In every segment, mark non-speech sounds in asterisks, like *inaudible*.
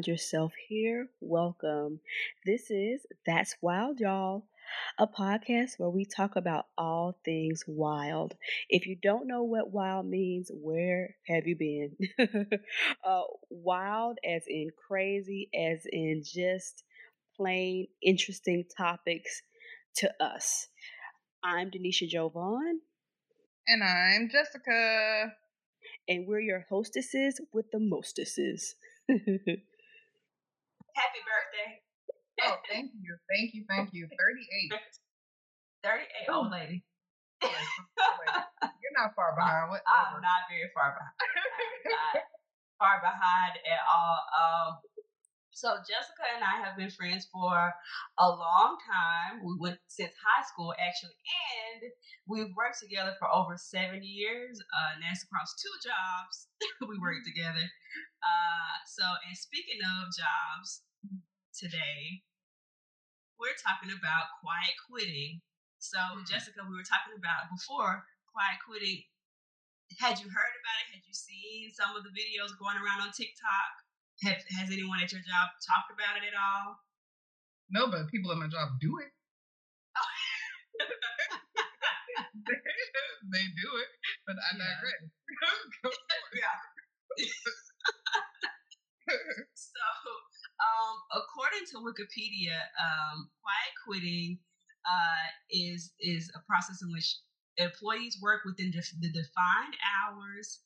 found yourself here, welcome. This is That's Wild, y'all, a podcast where we talk about all things wild. If you don't know what wild means, where have you been? *laughs* uh, wild, as in crazy, as in just plain interesting topics to us. I'm Denisha Jovan. And I'm Jessica. And we're your hostesses with the mostesses. *laughs* Happy birthday. Oh, thank you. Thank you. Thank you. 38. 38, old lady. You're not far *laughs* behind. What? I'm not very far behind. not far behind at all. Um, so Jessica and I have been friends for a long time. We went since high school actually, and we've worked together for over seven years. Uh, and that's across two jobs *laughs* we worked together. Uh, so, and speaking of jobs, today we're talking about quiet quitting. So, mm-hmm. Jessica, we were talking about before quiet quitting. Had you heard about it? Had you seen some of the videos going around on TikTok? Have, has anyone at your job talked about it at all? No, but people at my job do it. *laughs* they do it, but I yeah. digress. *laughs* *laughs* yeah. so, um, according to Wikipedia, um, quiet quitting uh, is is a process in which employees work within the defined hours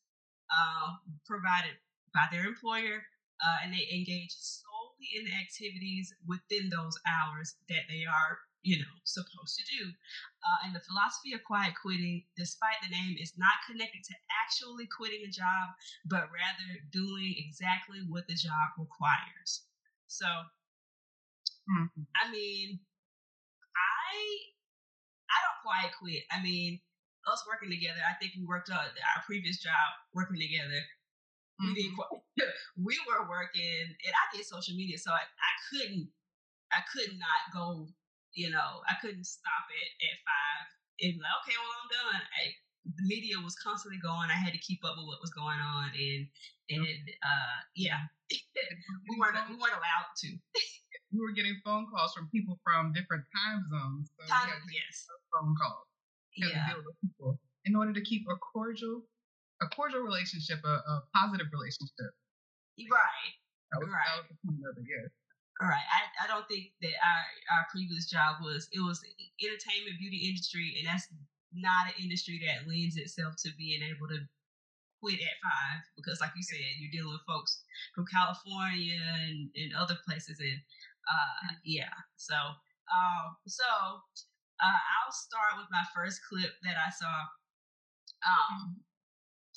uh, provided by their employer uh, and they engage solely in the activities within those hours that they are you know supposed to do. Uh, and the philosophy of quiet quitting despite the name is not connected to actually quitting a job but rather doing exactly what the job requires. So mm-hmm. i mean i i don't quiet quit i mean us working together i think we worked on our previous job working together we didn't mm-hmm. *laughs* we were working and I did social media, so I, I couldn't I could not go, you know, I couldn't stop it at five and like, okay, well I'm done. I, the media was constantly going. I had to keep up with what was going on and and uh yeah. *laughs* we weren't we weren't allowed to. We were getting phone calls from people from different time zones. So time, yes. Phone calls. Yeah. in order to keep a cordial a cordial relationship, a, a positive relationship. Right. That was, right. That was the point of it, yes. All right. I, I don't think that our, our previous job was it was entertainment beauty industry and that's not an industry that lends itself to being able to quit at five because like you said, you're dealing with folks from California and, and other places and uh mm-hmm. yeah. So um so uh I'll start with my first clip that I saw. Um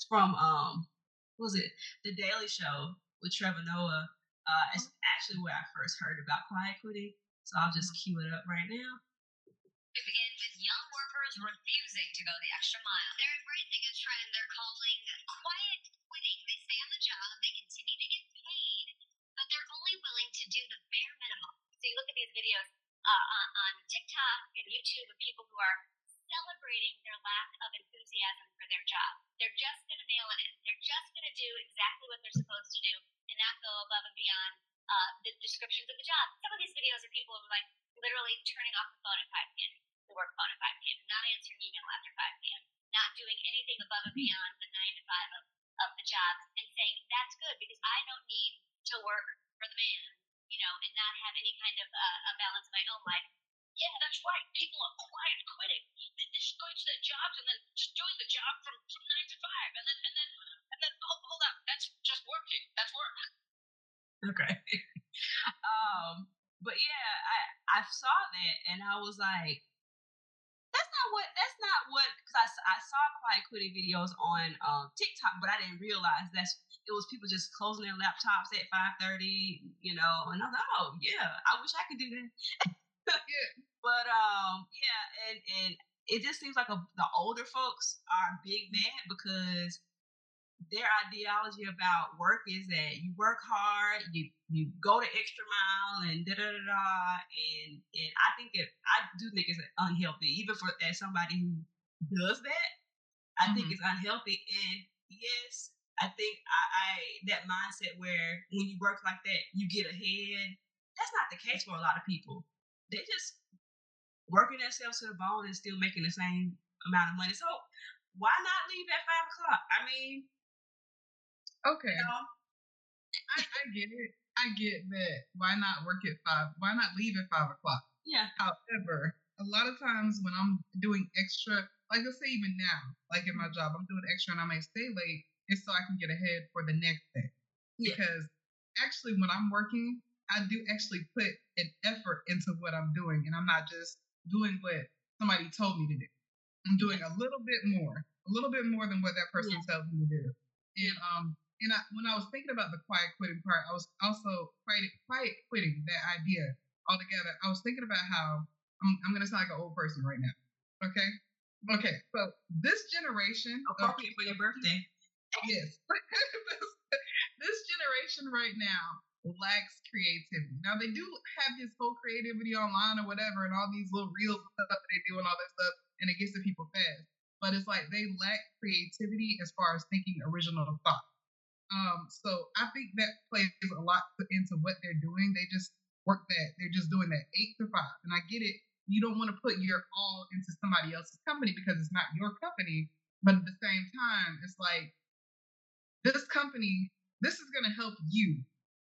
from um what was it the Daily Show with Trevor Noah. Uh, it's actually where I first heard about quiet quitting, so I'll just cue it up right now. We begin with young workers refusing to go the extra mile. They're embracing a trend they're calling quiet quitting. They stay on the job, they continue to get paid, but they're only willing to do the. So you look at these videos uh, on, on TikTok and YouTube of people who are celebrating their lack of enthusiasm for their job. They're just going to nail it in. They're just going to do exactly what they're supposed to do and not go above and beyond uh, the descriptions of the job. Some of these videos are people who are like literally turning off the phone at 5 p.m., the work phone at 5 p.m., not answering email after 5 p.m., not doing anything above and beyond the 9 to 5 of, of the job and saying, that's good because I don't need to work for the man, you know, and not have any kind of uh, a balance in my own life yeah, that's right. People are quiet quitting. They're just going to their jobs and then just doing the job from, from nine to five, and then and then and then hold, hold up, that's just working. That's work. Okay. *laughs* um, but yeah, I I saw that and I was like, what that's not what because I, I saw quiet quitting videos on um, TikTok, but I didn't realize that's it was people just closing their laptops at five thirty, you know, and I was like, oh yeah, I wish I could do that. yeah. *laughs* But um, yeah, and and it just seems like a, the older folks are big mad because their ideology about work is that you work hard, you you go the extra mile, and da da da da. And and I think it, I do think it's unhealthy, even for as somebody who does that. I mm-hmm. think it's unhealthy. And yes, I think I, I that mindset where when you work like that, you get ahead. That's not the case for a lot of people. They just working themselves to the bone and still making the same amount of money. So why not leave at five o'clock? I mean, okay, you know, I, I get it. I get that. Why not work at five? Why not leave at five o'clock? Yeah. However, a lot of times when I'm doing extra, like let's say even now, like in my job, I'm doing extra and I may stay late, it's so I can get ahead for the next day. Yeah. Because actually, when I'm working, I do actually put an effort into what I'm doing, and I'm not just doing what somebody told me to do. I'm doing a little bit more, a little bit more than what that person yeah. tells me to do. And um, and I, when I was thinking about the quiet quitting part, I was also quiet, quiet quitting that idea altogether. I was thinking about how I'm, I'm going to sound like an old person right now. Okay. Okay. So this generation. I'll Appropriate for your birthday. Yes. *laughs* this generation right now lacks creativity. Now they do have this whole creativity online or whatever, and all these little reels and stuff that they do and all that stuff, and it gets to people fast. But it's like they lack creativity as far as thinking original thought. Um, so I think that plays a lot into what they're doing. They just work that they're just doing that eight to five, and I get it you don't want to put your all into somebody else's company because it's not your company. But at the same time, it's like this company, this is going to help you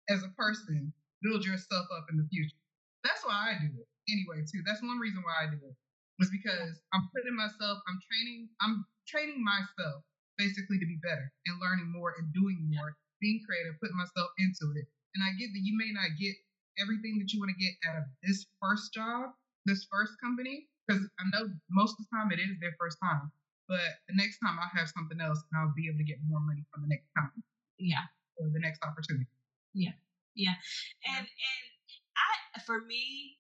as a person build yourself up in the future. That's why I do it anyway, too. That's one reason why I do it was because I'm putting myself, I'm training, I'm training myself basically to be better and learning more and doing more, being creative, putting myself into it. And I get that you may not get everything that you want to get out of this first job, this first company because I know most of the time it is their first time. But the next time I'll have something else and I'll be able to get more money from the next time. Yeah. Or the next opportunity. Yeah. Yeah. And and I for me,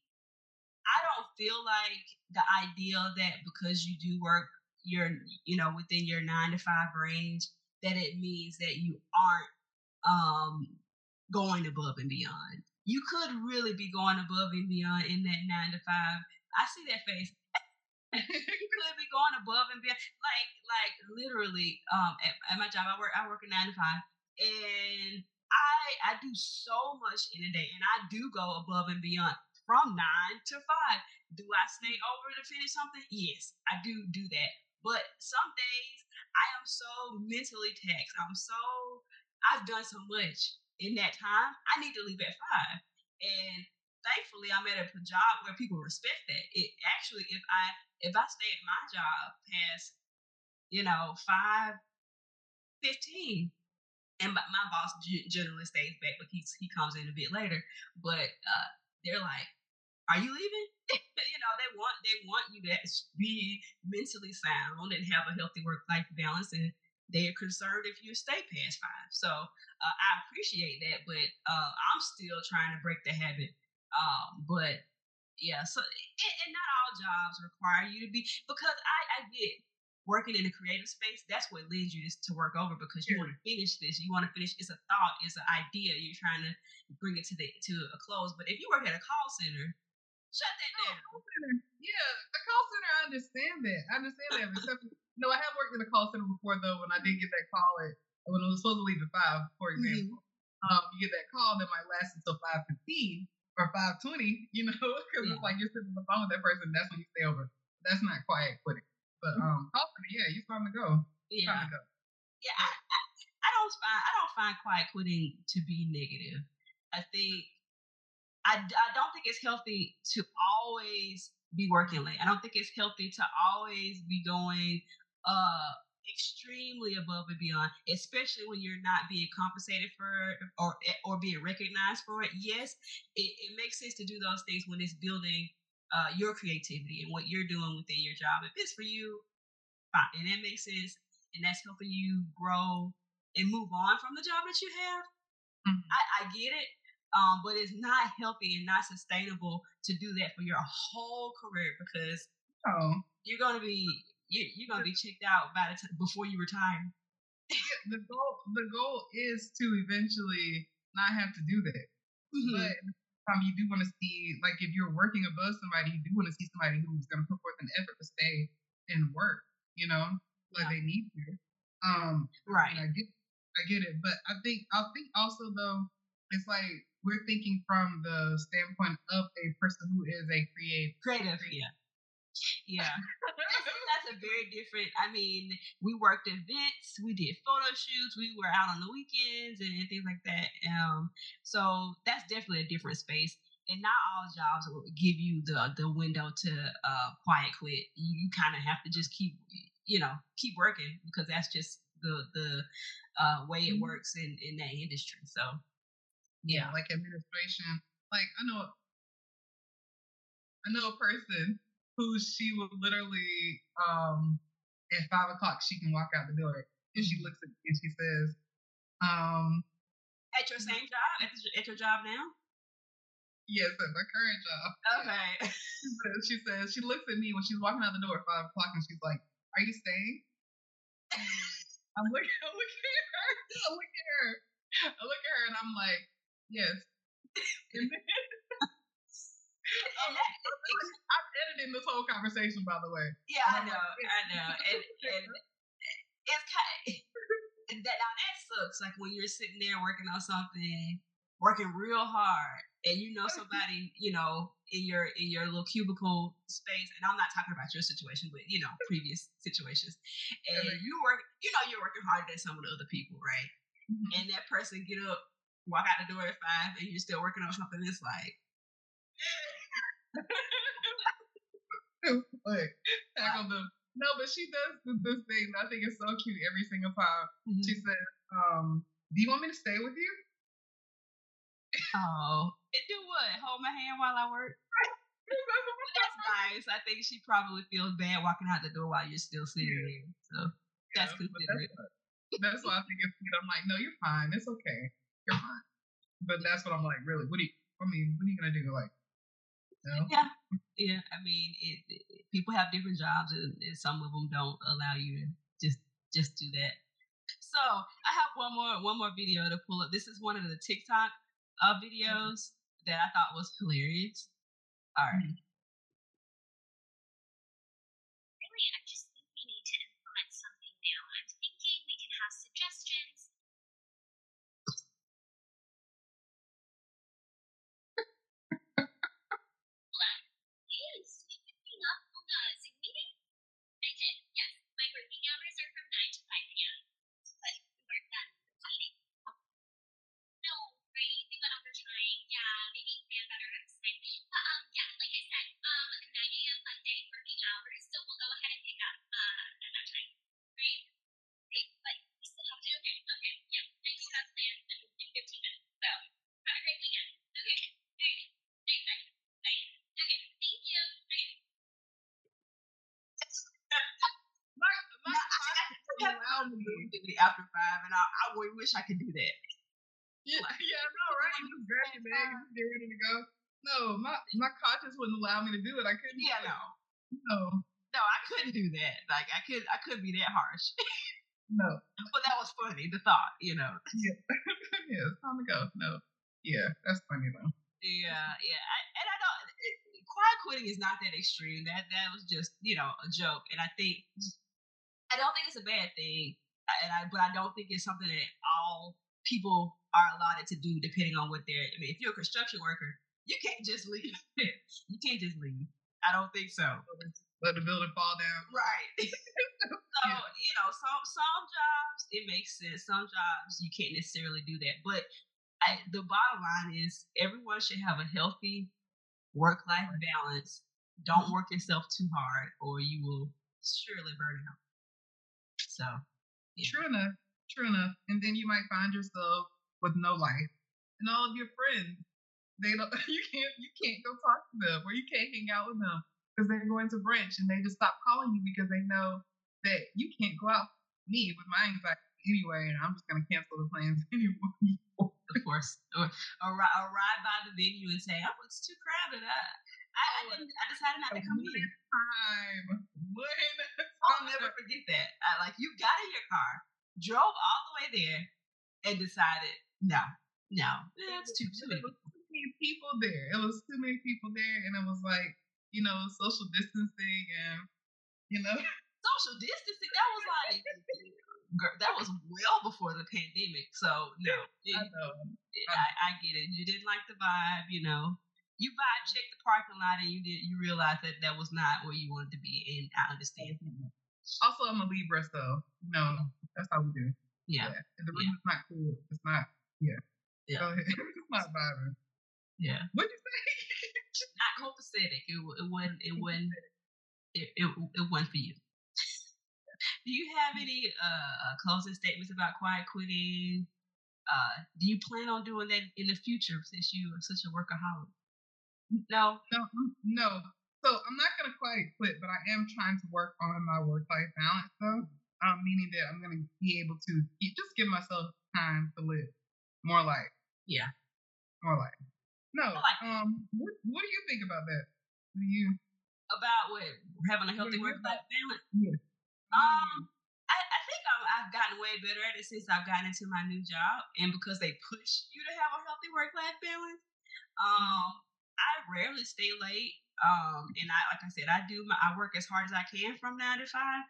I don't feel like the idea that because you do work your you know within your nine to five range that it means that you aren't um going above and beyond you could really be going above and beyond in that nine to five. I see that face. *laughs* you could be going above and beyond, like like literally. Um, at, at, my job, I work I work a nine to five, and I I do so much in a day, and I do go above and beyond from nine to five. Do I stay over to finish something? Yes, I do do that. But some days I am so mentally taxed. I'm so I've done so much in that time, I need to leave at five. And thankfully, I'm at a job where people respect that. It actually, if I if I stay at my job past, you know, five fifteen, and my, boss generally stays back, but he he comes in a bit later. But uh, they're like, "Are you leaving?" *laughs* you know, they want they want you to be mentally sound and have a healthy work life balance and they are concerned if you stay past five. So uh, I appreciate that, but uh, I'm still trying to break the habit. Um, but yeah, so and, and, not all jobs require you to be because I, I get working in a creative space. That's what leads you to work over because you want to finish this. You want to finish. It's a thought. It's an idea. You're trying to bring it to the to a close. But if you work at a call center, shut that down. Yeah, a call center. I understand that. I understand that. Except no, I have worked in a call center before though. When I did get that call at when it was supposed to leave at five, for mm-hmm. example, mm-hmm. um, you get that call that might last until five fifteen or five twenty. You know, *laughs* because yeah. it's like you're sitting on the phone with that person. That's when you stay over. That's not quiet quitting. But um, call center, yeah, you're time to go. Yeah. To go. Yeah, I, I, I don't find I don't find quiet quitting to be negative. I think I, I don't think it's healthy to always be working late. I don't think it's healthy to always be going uh extremely above and beyond, especially when you're not being compensated for it or or being recognized for it. Yes, it, it makes sense to do those things when it's building uh, your creativity and what you're doing within your job. If it's for you, fine, and that makes sense, and that's helping you grow and move on from the job that you have. Mm-hmm. I, I get it, um, but it's not healthy and not sustainable to do that for your whole career because oh. you're going to be you, you're gonna be checked out by the t- before you retire. *laughs* the goal the goal is to eventually not have to do that. Mm-hmm. But um, you do want to see like if you're working above somebody, you do want to see somebody who's gonna put forth an effort to stay and work. You know, like yeah. they need to. Um, right. I get I get it, but I think I think also though it's like we're thinking from the standpoint of a person who is a creative. Creative, yeah. *laughs* Yeah, that's, that's a very different. I mean, we worked events, we did photo shoots, we were out on the weekends and things like that. Um, so that's definitely a different space. And not all jobs will give you the the window to uh, quiet quit. You, you kind of have to just keep, you know, keep working because that's just the the uh, way it works in in that industry. So, yeah, like administration. Like I know, I know a person who she would literally um at five o'clock she can walk out the door and she looks at me and she says, um At your same job? At, the, at your job now? Yes, at my current job. Okay. *laughs* She says, she says she looks at me when she's walking out the door at five o'clock and she's like, Are you staying? I'm looking *laughs* I'm looking at her. I look at her. I look at her and I'm like, Yes. And then, And that- I'm editing this whole conversation, by the way. yeah, I know, I know. *laughs* And, and it's kind of, that now that sucks. Like when you're sitting there working on something, working real hard, and you know somebody, *laughs* you know, in your in your little cubicle space. And I'm not talking about your situation, but you know, previous situations. And you work, you know, you're working harder than some of the other people, right? Mhm. And that person get up, walk out the door at five, and you're still working on something. It's like, *laughs* like *laughs* tackle them. No, but she does this thing. that I think it's so cute every single time. She says, um, "Do you want me to stay with you?" oh, *laughs* and do what? Hold my hand while I work. That's nice. I think she probably feels bad walking out the door while you're still sitting there. So that's Yeah, but considerate. That's why I think it's cute. I'm like, "No, you're fine. It's okay. You're fine." But that's what I'm like. Really, what do you? I mean, what are you gonna do? Like, no. Yeah, yeah. I mean, it, it- people have different jobs, and, and some of them don't allow you to just just do that. So I have one more one more video to pull up. This is one of the TikTok uh, videos that I thought was hilarious. All right. Really, I just think we need to implement something new. I'm thinking we can have suggestions. Yes, picking up on the Zoom meeting? I did, yes. My working hours are from 9 to 5 p.m. But we weren't done with the meeting. No, right? We went overtime. Yeah, maybe plan better next time. But, um, yeah, like I said, um, 9 a.m. Monday working hours, so we'll go ahead and pick up, uh, at that time, right? Okay, but we still have to, okay, okay, yeah, I do have plans in, in 15 minutes, so have a great weekend. Okay, alright, night, bye, bye. Okay, thank you, okay. My, my, Now, I- my I have allow fun me. with it after five, I, I wish I could do that. Yeah, yeah, no, right? You just grab your bag and get ready to go. No, my my conscience wouldn't allow me to do it. I couldn't. Yeah, no, No, no, I couldn't do that. Like I could, I couldn't be that harsh. *laughs* no. but that was funny. The thought, you know. *laughs* yeah, it's time to go. No. Yeah, that's funny though. Yeah, yeah, I, and I don't. It, quiet quitting is not that extreme. That that was just you know a joke, and I think I don't think it's a bad thing, and I but I don't think it's something that all people are allotted to do depending on what they're. I mean, if you're a construction worker, you can't just leave. *laughs* you can't just leave. I don't think so. Let the building fall down. Right. *laughs* so you know, some some jobs it makes sense. Some jobs you can't necessarily do that. But I, the bottom line is, everyone should have a healthy work life balance. Don't mm-hmm. work yourself too hard, or you will surely burn out. So Yeah. True enough. True enough. And then you might find yourself with no life, and all of your friends, they don't. *laughs* You can't. You can't go talk to them, or you can't hang out with them because they're going to brunch, and they just stop calling you because they know that you can't go out. with Me with my anxiety anyway, and I'm just gonna cancel the plans *laughs* anyway. of course, or, or or ride by the venue and say, "Oh, it's too crowded." I, I, I, oh, didn't, I decided not to come in. Time. When? Oh, I'll never forget that. I, like you got in your car, drove all the way there, and decided, no, no, that's too too many. Too many people there. It was too many people there, and it was like, you know, social distancing and, you know, *laughs* Social distancing. That was like girl, that was well before the pandemic. So no, it, I know. I, I get it. You didn't like the vibe, you know. You vibe check the parking lot and you did you realize that that was not where you wanted to be, and I understand. Also, I'm a Libra, so no, that's how we do. Yeah, And the room is not cool. It's not. Yeah. Yeah. Go ahead. *laughs* it's not vibing. yeah. What'd you say? *laughs* Not copacetic. It, it wasn't. It wasn't. It, it, it wasn't for you. do you have any uh closing statements about quiet quitting? Uh, do you plan on doing that in the future since you are such a workaholic? No. No, no. So I'm not gonna quite quit, but I am trying to work on my work-life balance, though. Um, meaning that I'm gonna be able to gi- just give myself time to live more life. Yeah. More life. No. I um. What, what do you think about that? Do you? About what having a healthy work life balance. Yeah. Um, I, I think I'm, I've gotten way better at it since I've gotten into my new job, and because they push you to have a healthy work life balance. Um, I rarely stay late. Um, and I like I said, I do my I work as hard as I can from nine to five.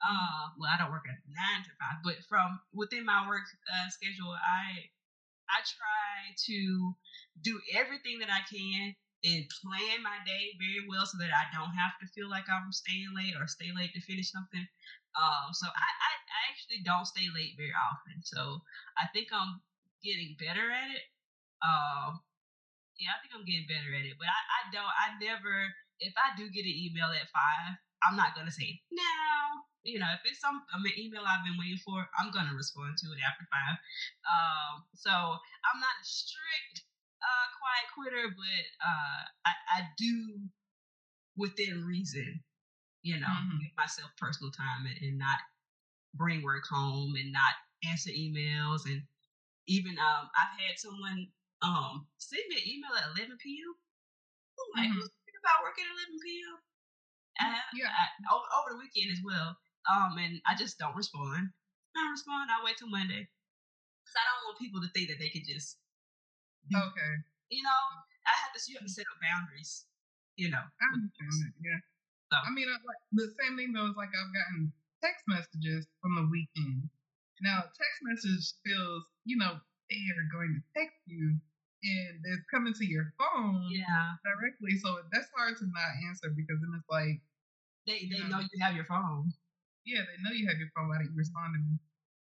Uh, well, I don't work at nine to five, but from within my work uh, schedule, I I try to do everything that I can and plan my day very well so that I don't have to feel like I'm staying late or stay late to finish something. Um, so I, I, I actually don't stay late very often. So I think I'm getting better at it. Um, yeah, I think I'm getting better at it. But I, I don't, I never, if I do get an email at five, I'm not gonna say now. You know, if it's some mean, email I've been waiting for, I'm gonna respond to it after five. Um, so I'm not a strict uh, quiet quitter, but uh, I, I do within reason. You know, Mhm. give myself personal time and, and not bring work home and not answer emails and even um I've had someone um send me an email at 11 p.m. I'm like, Mhm. who's thinking about working at 11 p.m. I, Yeah. I, over, over the weekend as well. Um, and I just don't respond. I don't respond. I wait till Monday because I don't want people to think that they can just, Okay. you know, I have to. You have to set up boundaries. You know. I understand that. Yeah. So. I mean, I, like the same thing though is like I've gotten text messages from the weekend. Now, text message feels, you know, they are going to text you and it's coming to your phone Yeah. directly. So that's hard to not answer because then it's like, They they Yeah. know you have your phone. yeah, they know you have your phone. Why didn't you respond to me?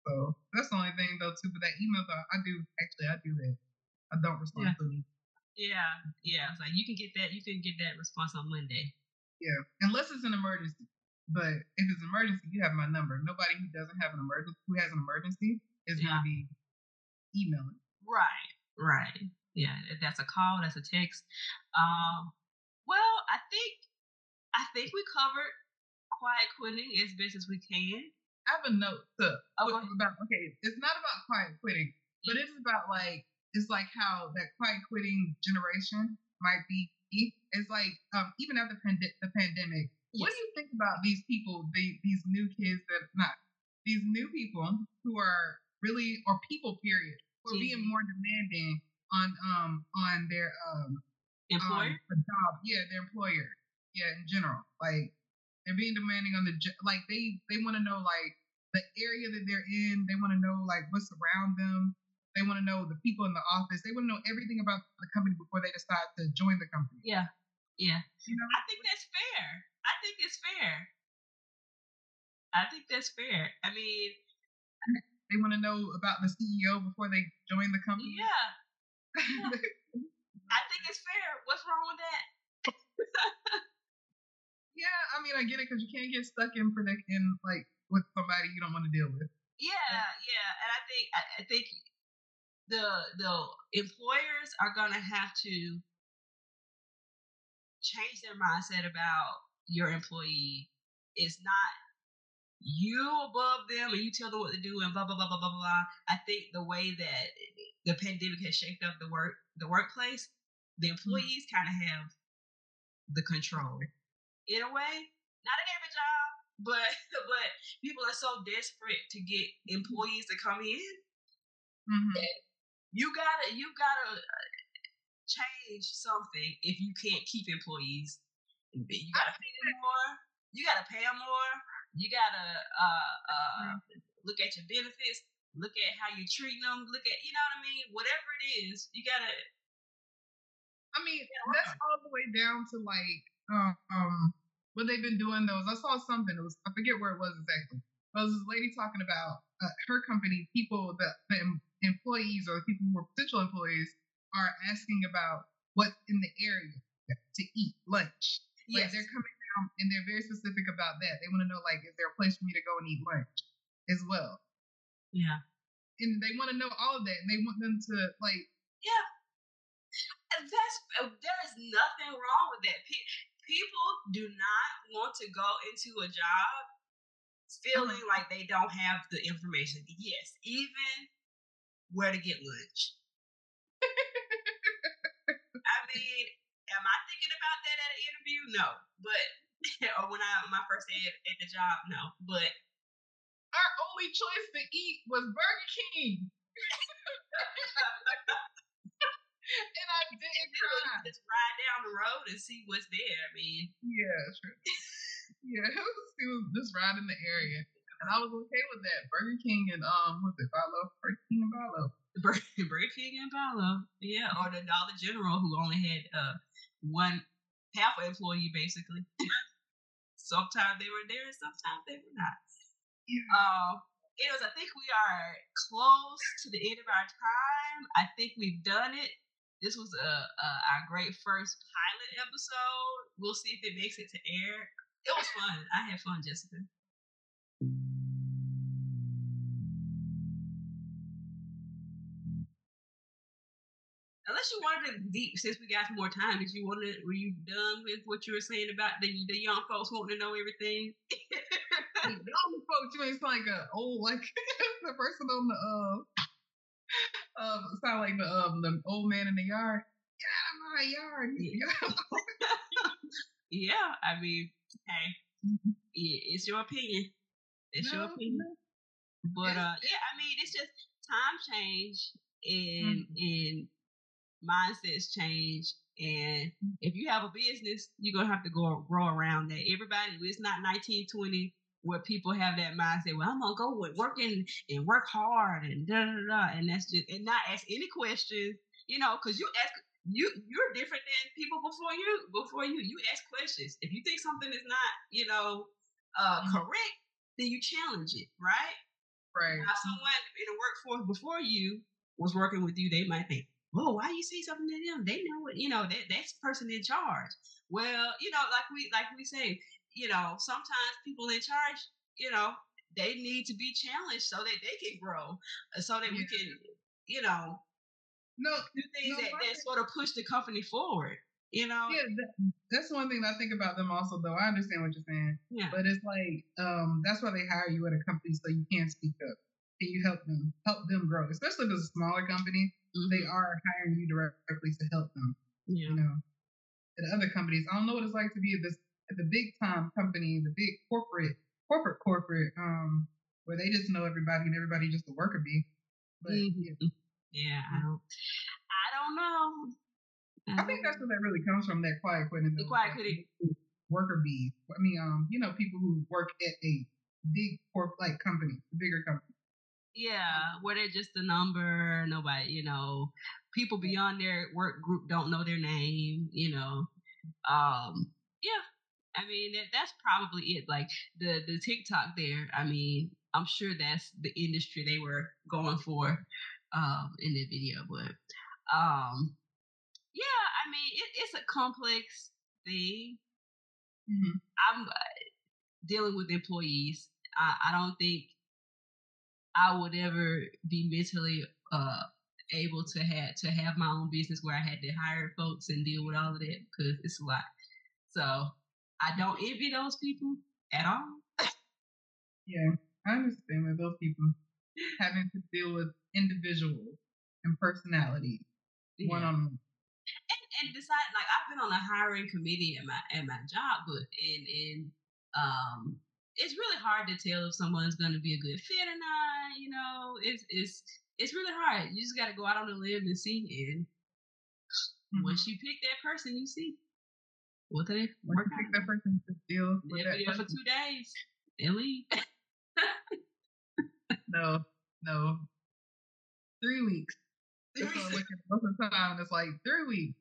So that's the only thing though too. But that email though, I do actually I do that. I don't respond Yeah. to them. Yeah. Yeah. It's like you can get that. You can get that response on Monday. Yeah, unless it's an emergency. But if it's an emergency, you have my number. Nobody who doesn't have an emergency, who has an emergency, is Yeah. going to be emailing. Right. Right. Yeah. if That's a call. That's a text. Um. Well, I think I think we covered quiet quitting as best as we can. I have a note to Oh, put about. Okay, it's not about quiet quitting, but it's about like it's like how that quiet quitting generation might be. It's like um, even after the pandemic, what do you think about these people, the, these new kids that not these new people who are really or people period who are being more demanding on um on their um Employer. um, job, yeah, their employer, yeah, in general, like they're being demanding on the like they they want to know like the area that they're in, they want to know like what's around them, they want to know the people in the office, they want to know everything about the company before they decide to join the company. yeah. Yeah. You know, I think that's fair. I think it's fair. I think that's fair. I mean, they want to know about the CEO before they join the company. yeah. *laughs* I think it's fair. What's wrong with that? *laughs* yeah, I mean, I get it because you can't get stuck in predict in like with somebody you don't want to deal with. Yeah, yeah, and I think I, I think the the employers are gonna have to change their mindset about your employee. It's not you above them and you tell them what to do and blah blah blah blah blah blah. I think the way that the pandemic has shaped up the work the workplace, the employees kind of have the control in a way. Not in every job, but *laughs* but people are so desperate to get employees to come in. Mm-hmm. You gotta you gotta uh, change something if you can't keep employees. You gotta pay them more. You gotta pay them more. You gotta uh uh look at your benefits, look at how you're treating them, look at you know what I mean. Whatever it is, you gotta. I mean, that's all the way down to like um, what they've been doing. Those I saw something. It was I forget where it was exactly. But it was this lady talking about uh, her company. People that the employees or the people who are potential employees are asking about what's in the area to eat lunch. Like Yes. they're coming down and they're very specific about that. They want to know like is there a place for me to go and eat lunch as well. Yeah. And they want to know all of that and they want them to like Yeah. And that's uh, there is nothing wrong with that. People do not want to go into a job feeling like they don't have the information. Yes, even where to get lunch. *laughs* I mean, am I thinking about that at an interview? No, but *laughs* or when I my first day at, at the job, no. But our only choice to eat was Burger King. *laughs* and I didn't cry. just ride down the road and see what's there. I mean, Yeah, true. Yeah, it was, it was just right in the area. And I was okay with that. Burger King and um what's it, Follow? Burger King and Follow. *laughs* Burger, King and Paulo. Yeah, or the Dollar General who only had uh one half employee basically. *laughs* sometimes they were there, and sometimes they were not. Yeah. Um, anyways, I think we are close to the end of our time. I think we've done it. This was a, a our great first pilot episode. We'll see if it makes it to air. It was fun. I had fun, Jessica. You wanted to deep, since we got some more time, did you want to? Were you done with what you were saying about the the young folks wanting to know everything? *laughs* Young folks, you ain't like a old like *laughs* the person on the uh um sound like the um the old man in the yard. Get out of my yard. yeah, *laughs* I mean, hey, it's your opinion. It's your No, opinion. But It's- uh, yeah, I mean, it's just time change and and mindsets change. And if you have a business, you're gonna have to go grow around that. Everybody, it's not 1920 where people have that mindset. Well, I'm gonna go with working and work hard and da da da, and that's just and not ask any questions. You know, because you ask you you're different than people before you before you you ask questions. If you think something is not you know uh, correct, then you challenge it, right? right. Now, someone in the workforce before you was working with you, they might think, "Whoa, why you say something to them? They know what you know. That that's the person in charge." Well, you know, like we like we say, you know, sometimes people in charge, you know, they need to be challenged so that they can grow, uh, so that we can, you know, No, do things No, that, that sort of push the company forward. You know, yeah, that, that's one thing that I think about them also though. I understand what you're saying. yeah, But it's like um, that's why they hire you at a company so you can't speak up. Can you help them help them grow? Especially if it's a smaller company, they Mhm. are hiring you directly to help them. yeah. You know, at other companies, I don't know what it's like to be at this at the big time company, the big corporate corporate corporate um where they just know everybody and everybody just a worker bee. But Mhm. yeah, Yeah, I don't, I don't know. I think that's where that really comes from. That quiet quitting. The quiet quitting. Worker bees. I mean, um, you know, people who work at a big corp like company, the bigger company. Yeah, where they're just a number. Nobody, you know, people beyond their work group don't know their name. You know, um, yeah. I mean, that, that's probably it. Like the the TikTok there. I mean, I'm sure that's the industry they were going for um, in the video, but um, yeah. I mean, it, it's a complex thing. Mm-hmm. I'm uh, dealing with employees. I, I don't think I would ever be mentally uh, able to have to have my own business where I had to hire folks and deal with all of that because it's a lot. So I don't envy those people at all. Yeah, I understand with those people having to deal with individuals and personalities one on one. and, and decide like I've been on a hiring committee at my at my job, but and and um, it's really hard to tell if someone's going to be a good fit or not. You know, it's it's it's really hard. You just got to go out on a limb and see. And Mm-hmm. once you pick that person, you see what they work pick that person to deal with that there for two days and leave. *laughs* no, no. Three weeks. *laughs* Three That's what I weeks. most of the time. It's like three weeks.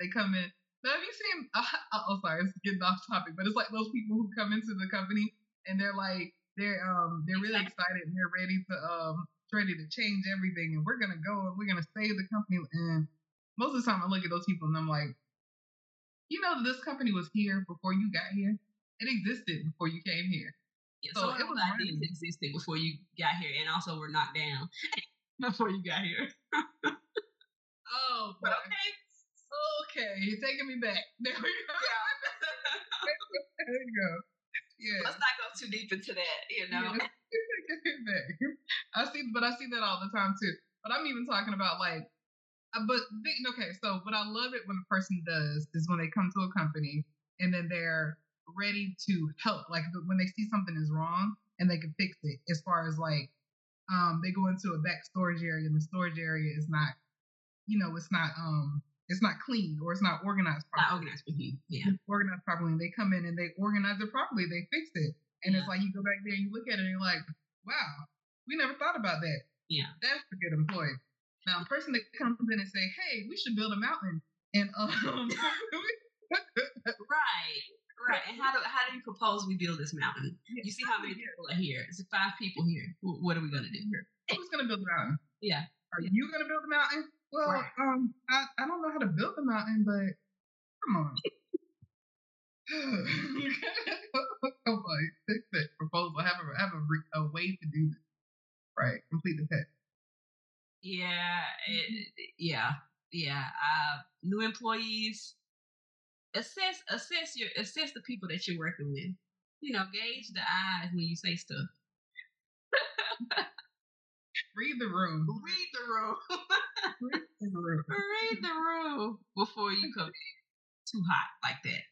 They come in. Now, have you seen? Uh, *laughs* oh, sorry, it's getting off topic, but it's like those people who come into the company and they're like, they're um, they're really excited and they're ready to um, ready to change everything, and we're gonna go and we're gonna save the company. And most of the time, I look at those people and I'm like, you know, this company was here before you got here. It existed before you came here. Yeah, So so it was ideas running. existed before you got here, and also were knocked down *laughs* before you got here. Oh, *laughs* But okay, okay, you're taking me back. *laughs* There we go. there you go. Yeah. let's not go too deep into that. You know, *laughs* *laughs* I see, but I see that all the time too. But I'm even talking about like, uh, but okay. So, what I love it when a person does is when they come to a company and then they're ready to help. Like when they see something is wrong and they can fix it. As far as like, um, they go into a back storage area and the storage area is not, you know, it's not um, it's not clean or it's not organized not properly organized with you. Yeah, organized properly and they come in and they organize it properly, they fix it. And it's like you go back there and you look at it and you're like, wow, we never thought about that. yeah. That's a good employee. Now, a person that comes in and say, hey, we should build a mountain. And *laughs* um, *laughs* Right, right. And how do how do you propose we build this mountain? You see how many people are here? It's five people here. What are we gonna do? Here? Who's going to build the mountain? Yeah, Are you going to build the mountain? Well, Right. um, I, I don't know how to build the mountain, but come on. come on, fix that proposal. Have a have a, a way to do this. Right, complete the test. yeah, it, yeah, yeah. Uh, new employees assess assess your assess the people that you're working with. You know, gauge the eyes when you say stuff. *laughs* Read the room. Read the room. *laughs* Read the room. *laughs* read the room before you come in too hot like that.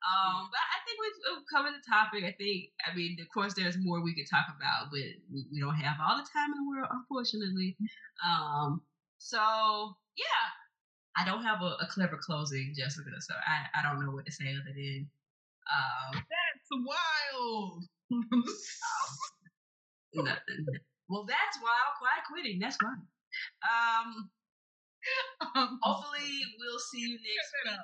Um, but I think we've, we've covered the topic. I think, I mean, of course, there's more we could talk about, but we, we don't have all the time in the world, unfortunately. Um, so yeah, I don't have a, a clever closing, Jessica. So I, I don't know what to say other than, um, That's wild. *laughs* no- well, that's wild. Quiet quitting. That's why. Um, *laughs* Um, hopefully we'll see you next week.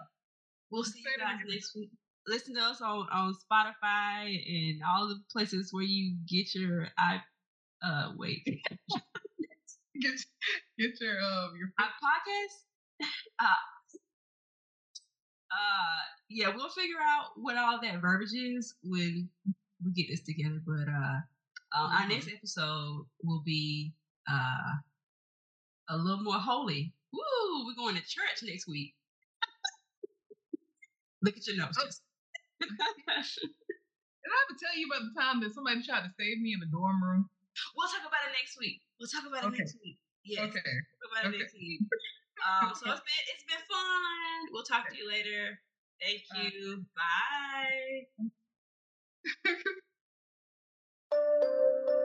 We'll see you guys next week. Listen to us on, on Spotify and all the places where you get your i uh wait *laughs* Get get your um your our podcast. *laughs* Uh, uh yeah, we'll figure out what all that verbiage is when we get this together. But uh um, our next episode will be uh a little more holy. Woo, we're going to church next week. Look at your nose. Oh. Did *laughs* I ever tell you about the time that somebody tried to save me in the dorm room? We'll talk about it next week. We'll talk about it okay. next week. Yes. Okay. We'll talk about okay. it next week. Um, so *laughs* it's been it's been fun. We'll talk to you later. Thank you. Bye. Bye. *laughs*